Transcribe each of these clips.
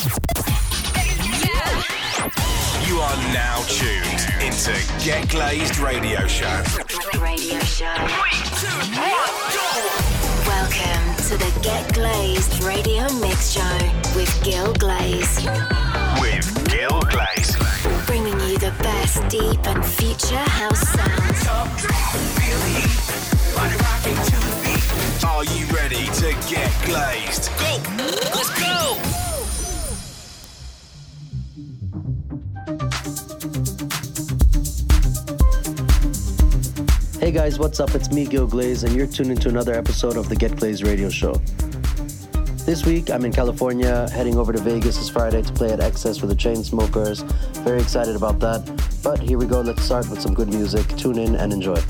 You are now tuned into Get Glazed Radio Show. Radio Show. Welcome to the Get Glazed Radio Mix Show with Gil Glaze. With Gil Glaze. Bringing you the best deep and future house sounds. Are you ready to get glazed? Go! Let's go! Hey guys, what's up? It's me, Gil Glaze, and you're tuned into another episode of the Get Glaze radio show. This week, I'm in California, heading over to Vegas this Friday to play at XS with the Chainsmokers. Very excited about that. But here we go, let's start with some good music. Tune in and enjoy.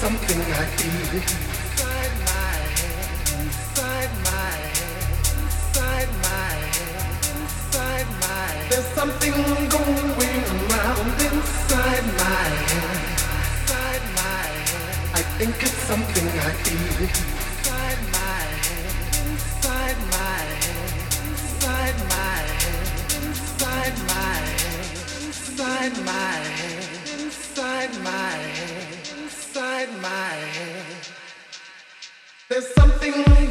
something I eat. Inside my head, inside my head, inside my head, inside my head. There's something going around inside my head. Inside my head. I think it's something I eat. Inside my head, inside my head, inside my head, inside my head, inside my head, inside my head inside my head. There's something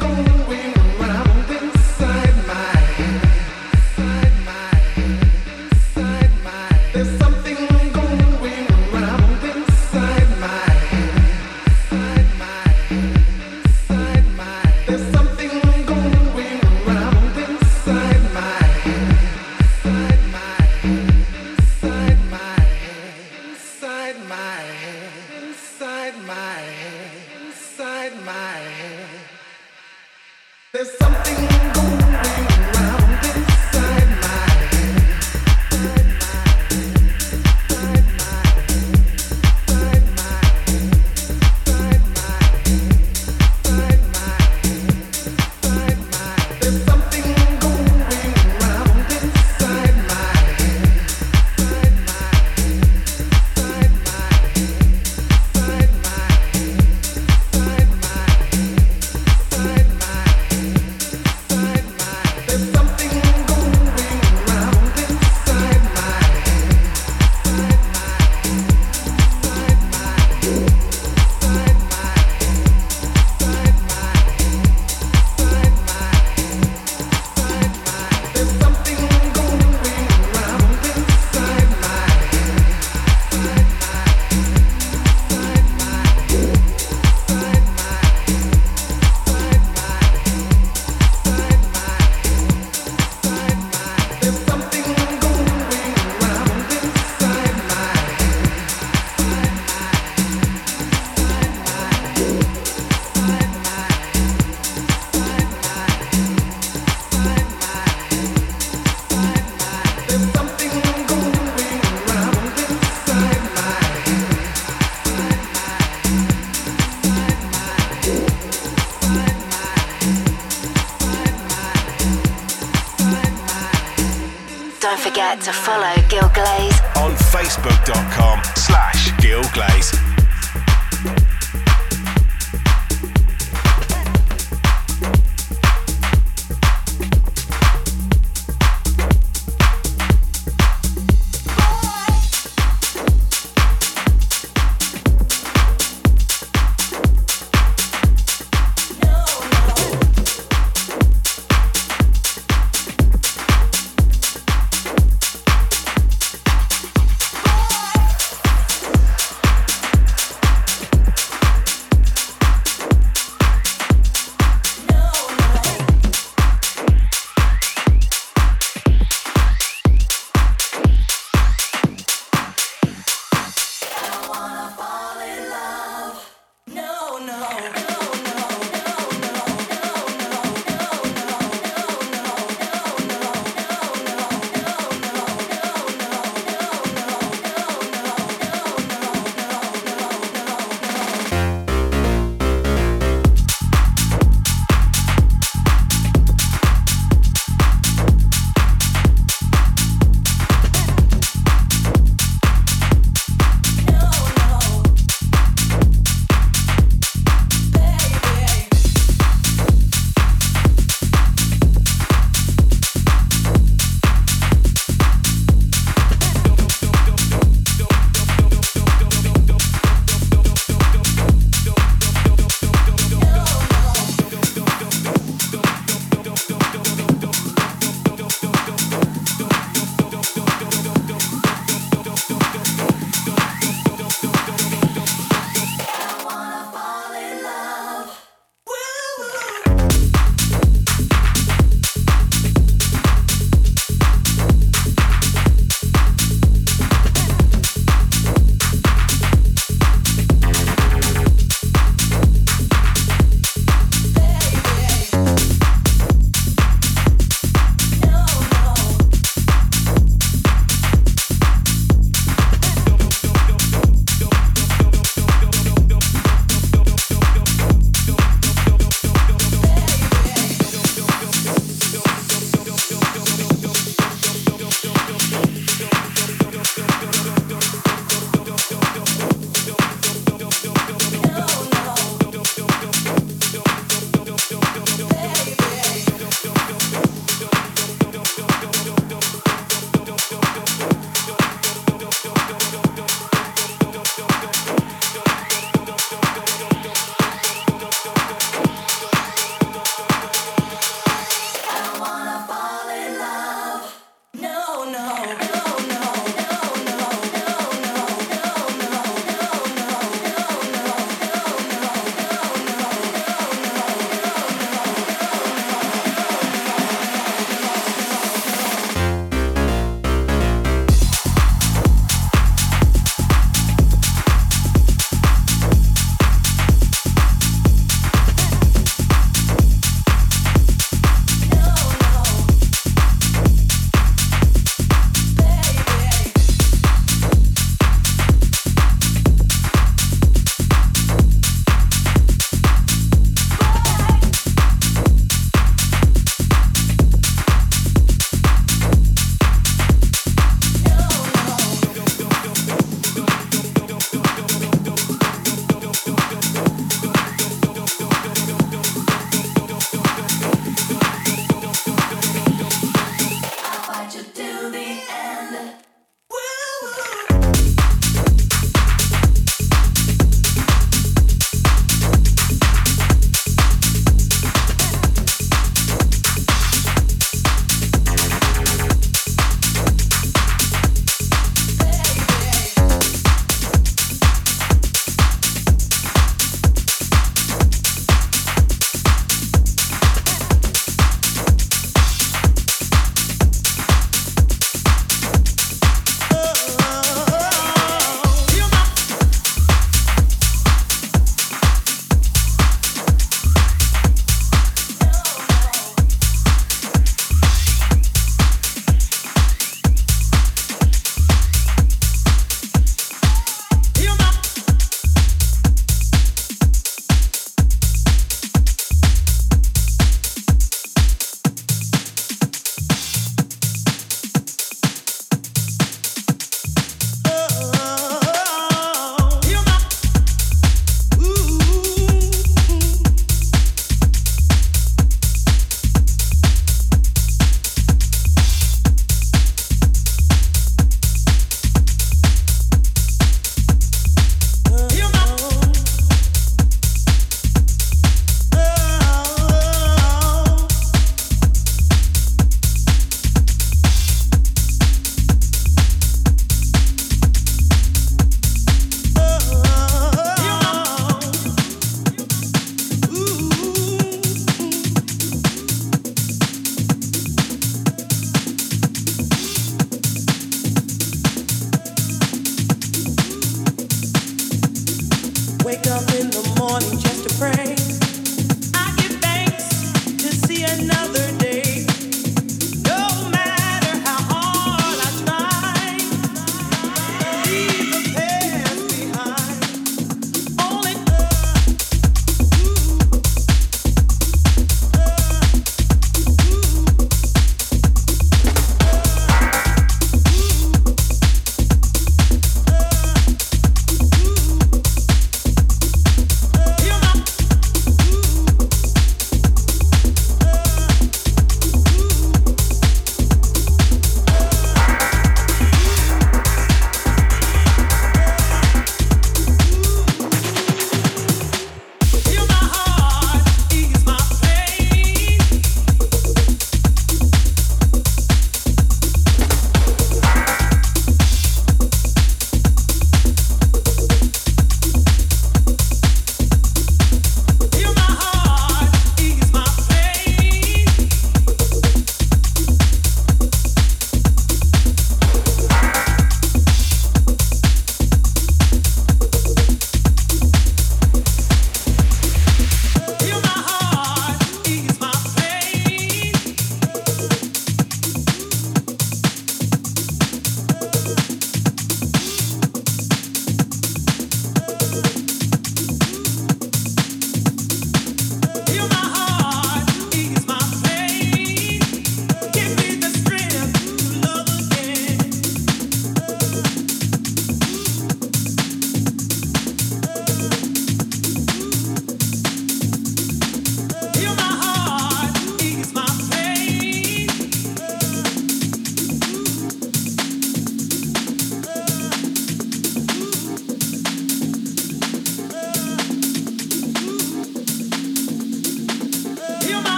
forget to follow Gil Glaze. On Facebook.com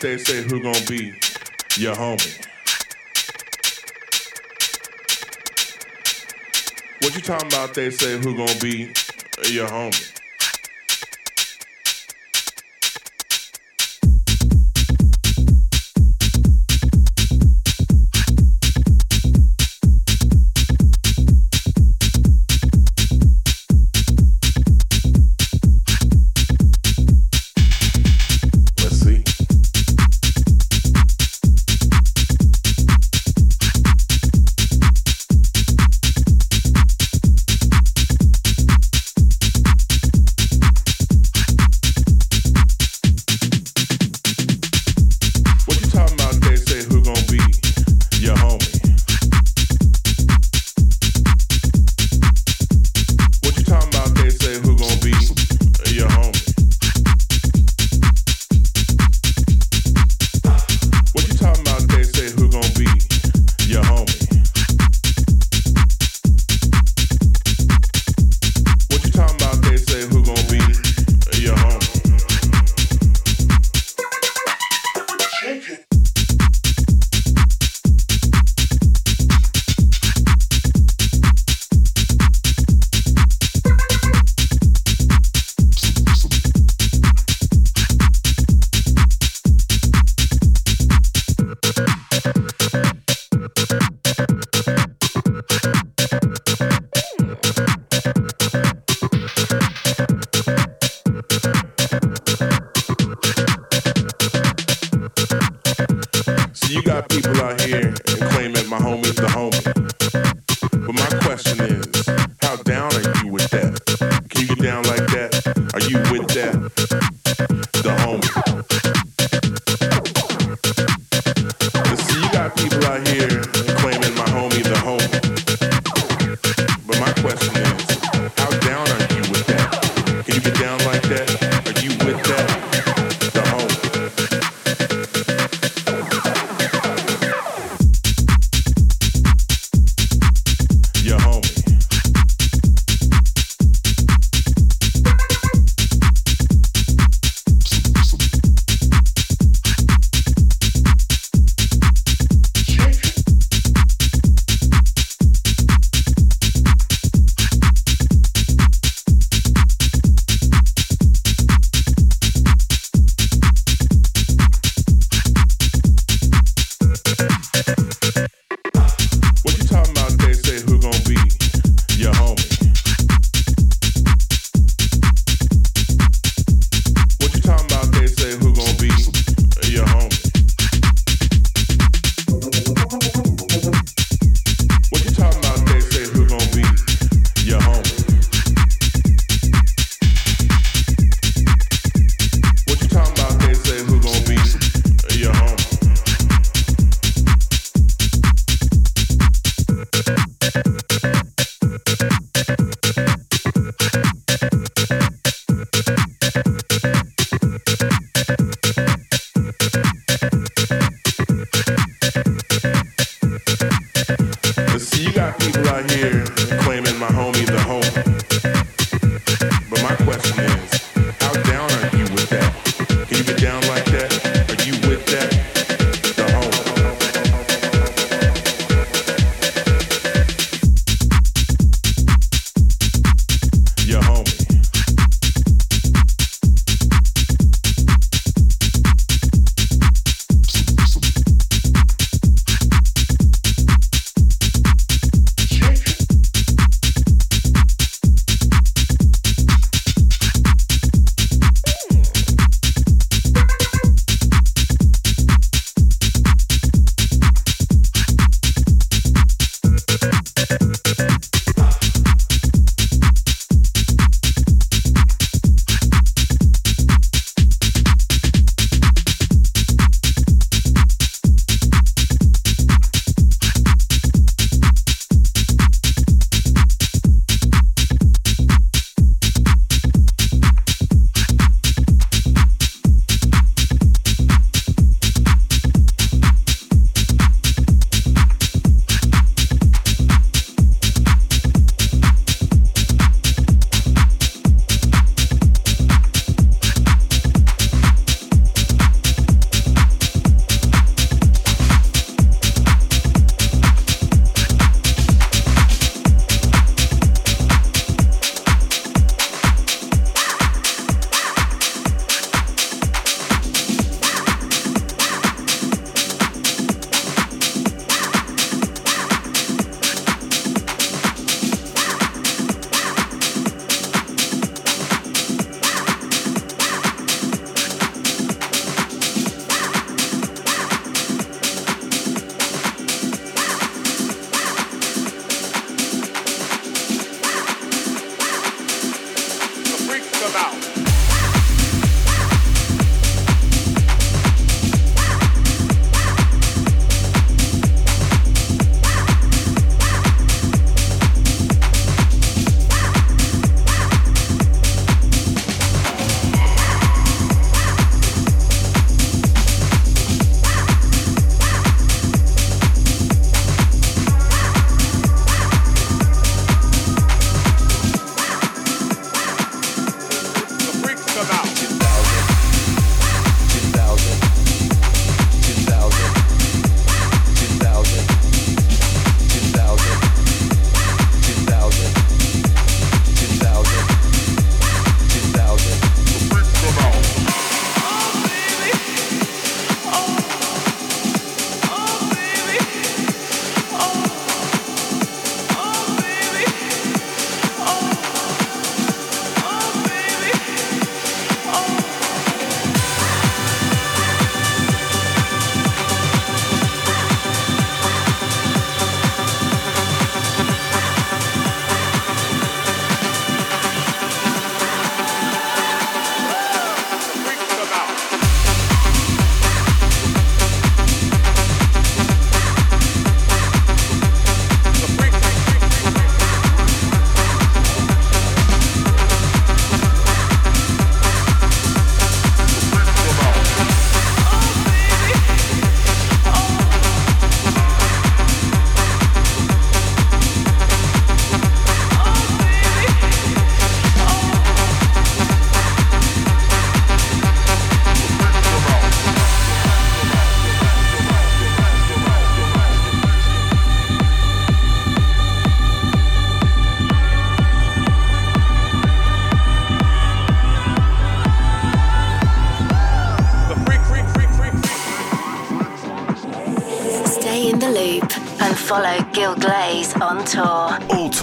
they say who gonna be your homie? What you talking about? They say who gonna be your homie? got people out here and claim that my homie's the homie.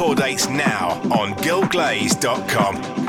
Tour. Dates now on gilglaze.com.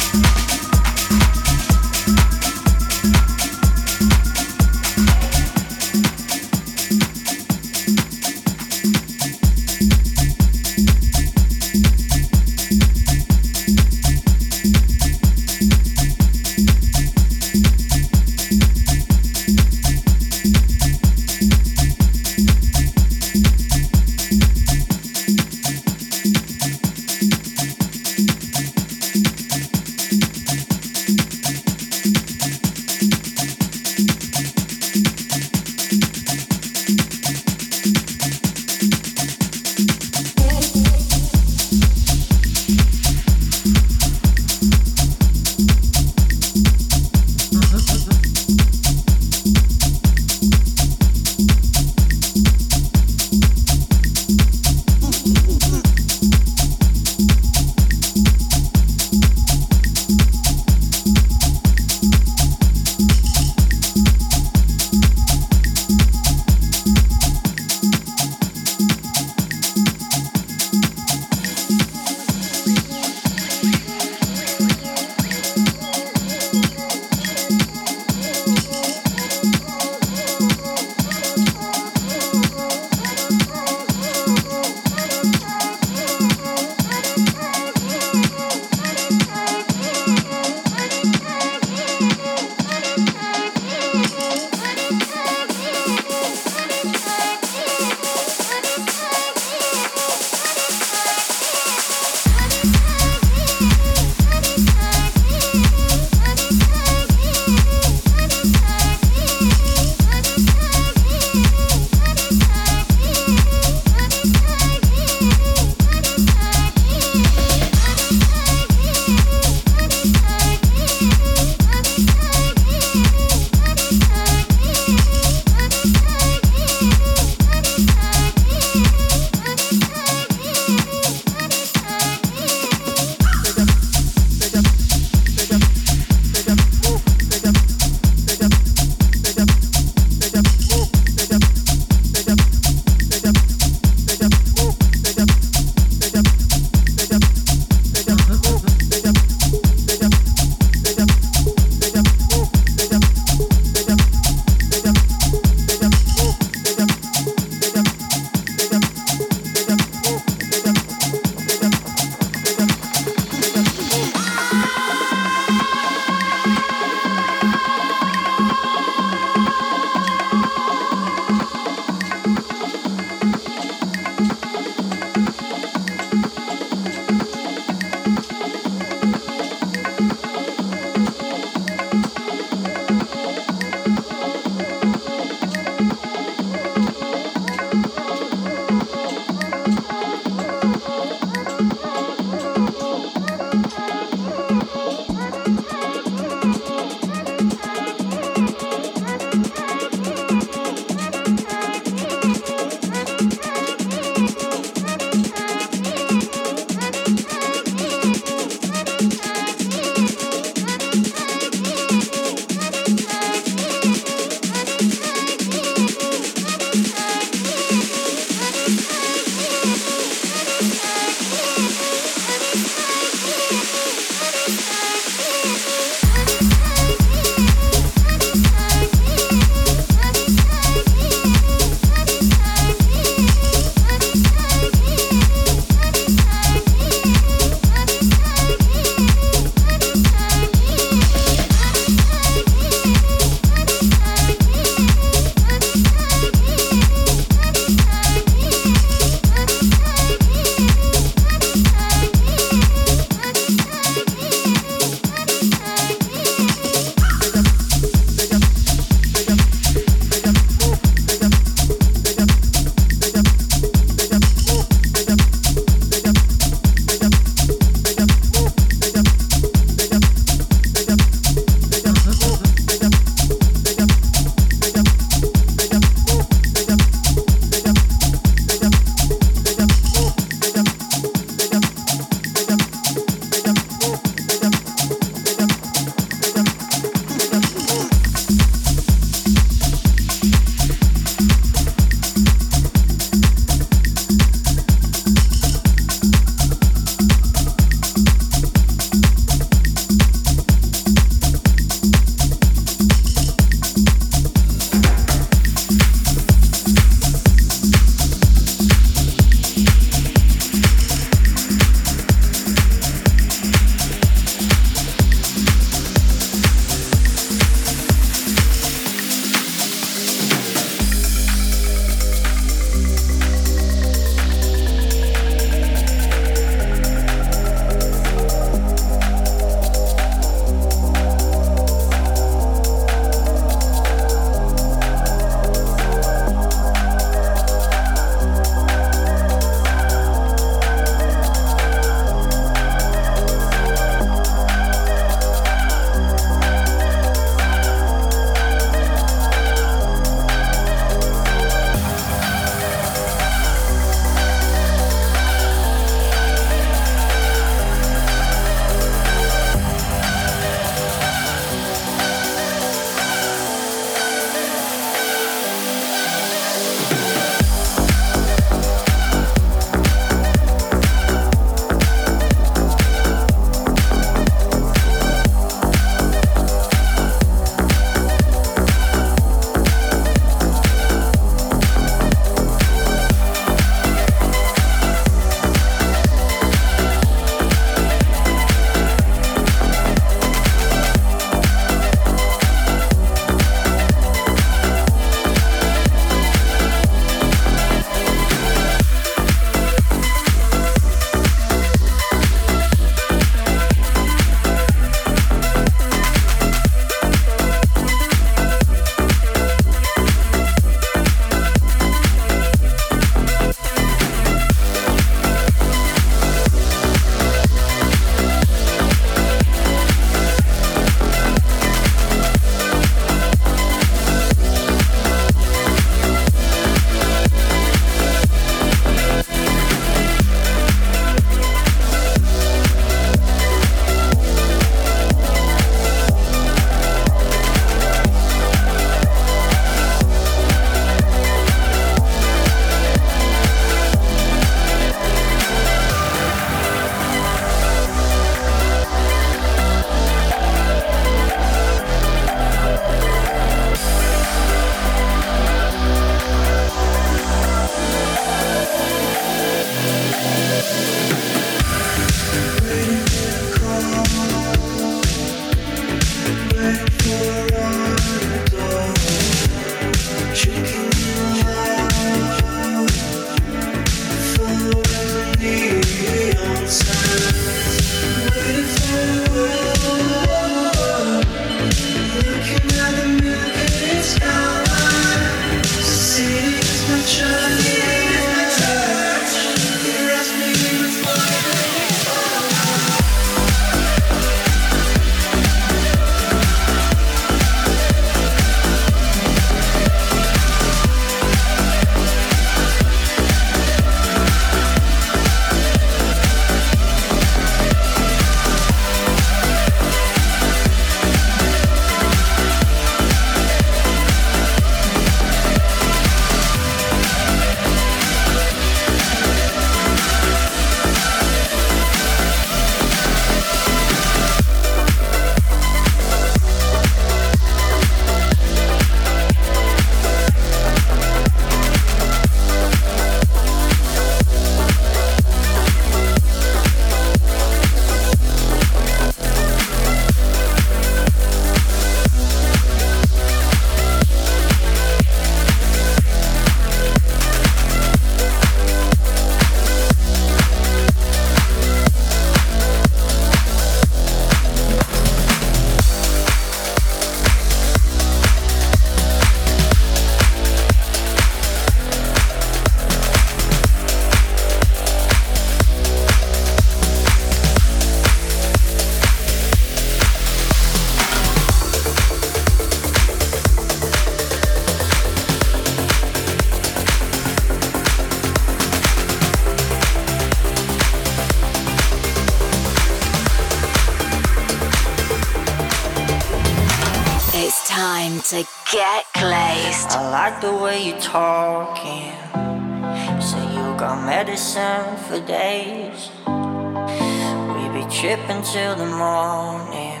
got medicine for days. We be tripping till the morning.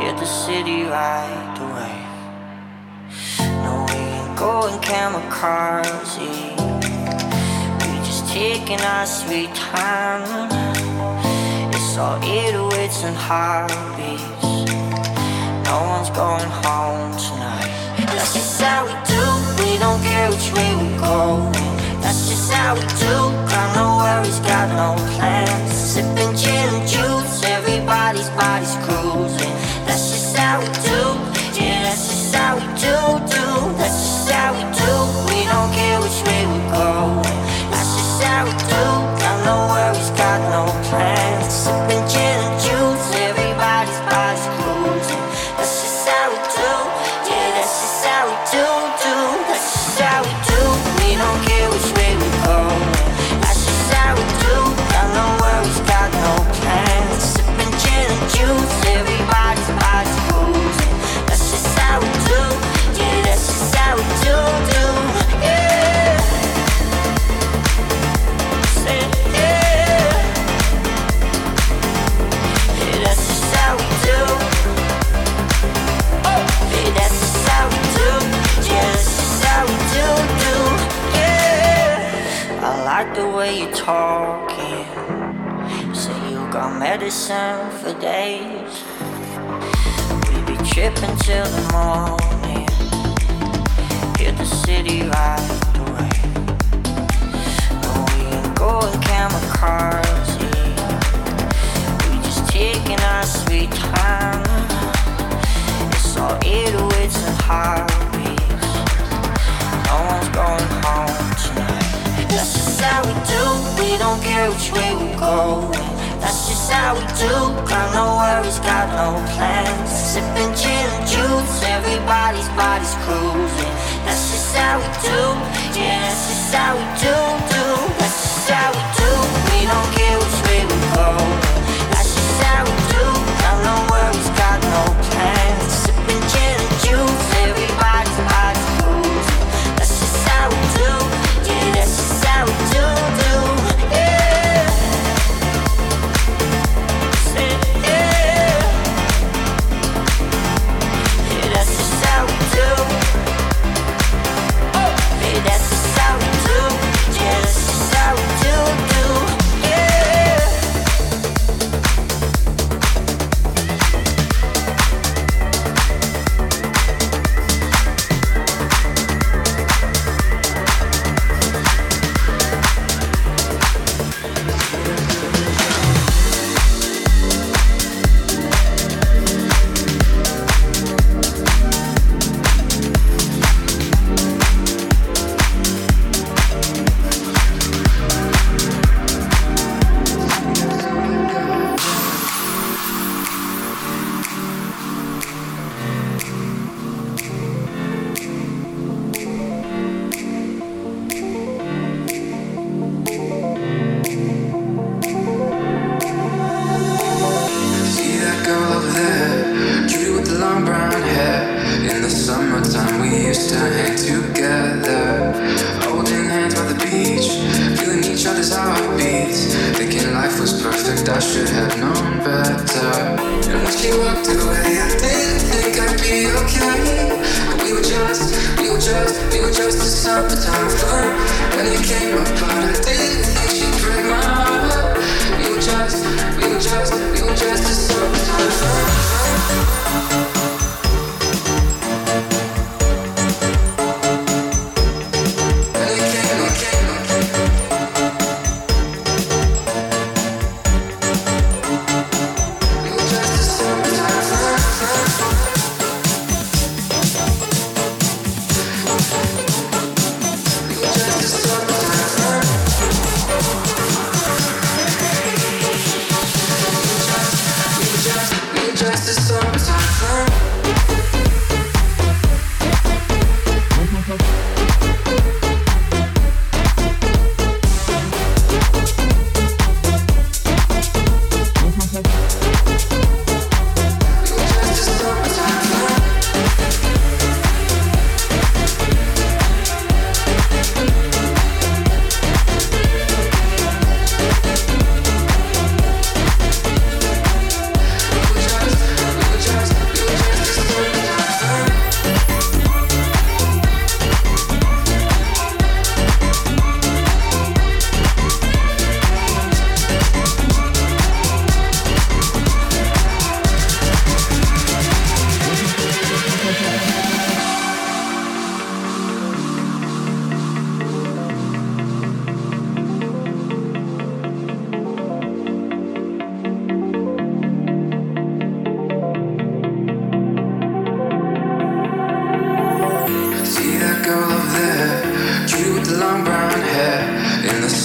Hit the city right away. No, we ain't going kamikaze. We just taking our sweet time. It's all 808s and heartbeats. No one's going home tonight. That's just how we do. We don't care which way we're going. That's just how we do. Got no worries, got no plans. Sipping gin and juice, everybody's body's cruising. That's just how we do. Yeah, that's just how we do, do. That's just how we do. We don't care which way we go. That's just how we do. Got no worries, got no plans. Sipping gin talking. Say you got medicine for days. We be tripping till the morning. Hit the city right away. No, we ain't going kamikaze. We just taking our sweet time. It's all 808s and heartbeats. No one's going home how we do. We don't care which way we're going. That's just how we do. Got no worries, got no plans. Sipping gin and juice, everybody's body's cruising. That's just how we do. Yeah, that's just how we do, do. That's just how we do. We don't care which way we go. That's just how we do. Got no worries, got no plans. Sipping gin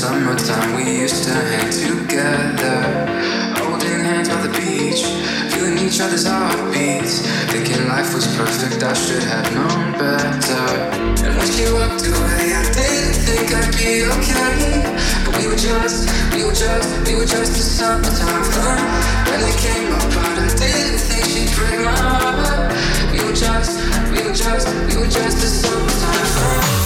summertime we used to hang together Holding hands by the beach Feeling each other's heartbeats Thinking life was perfect, I should have known better. And when she walked away, I didn't think I'd be okay But we were just, we were just, we were just a summertime fun. When we came apart, I didn't think she'd break my heart. We were just, we were just, we were just a summertime fun.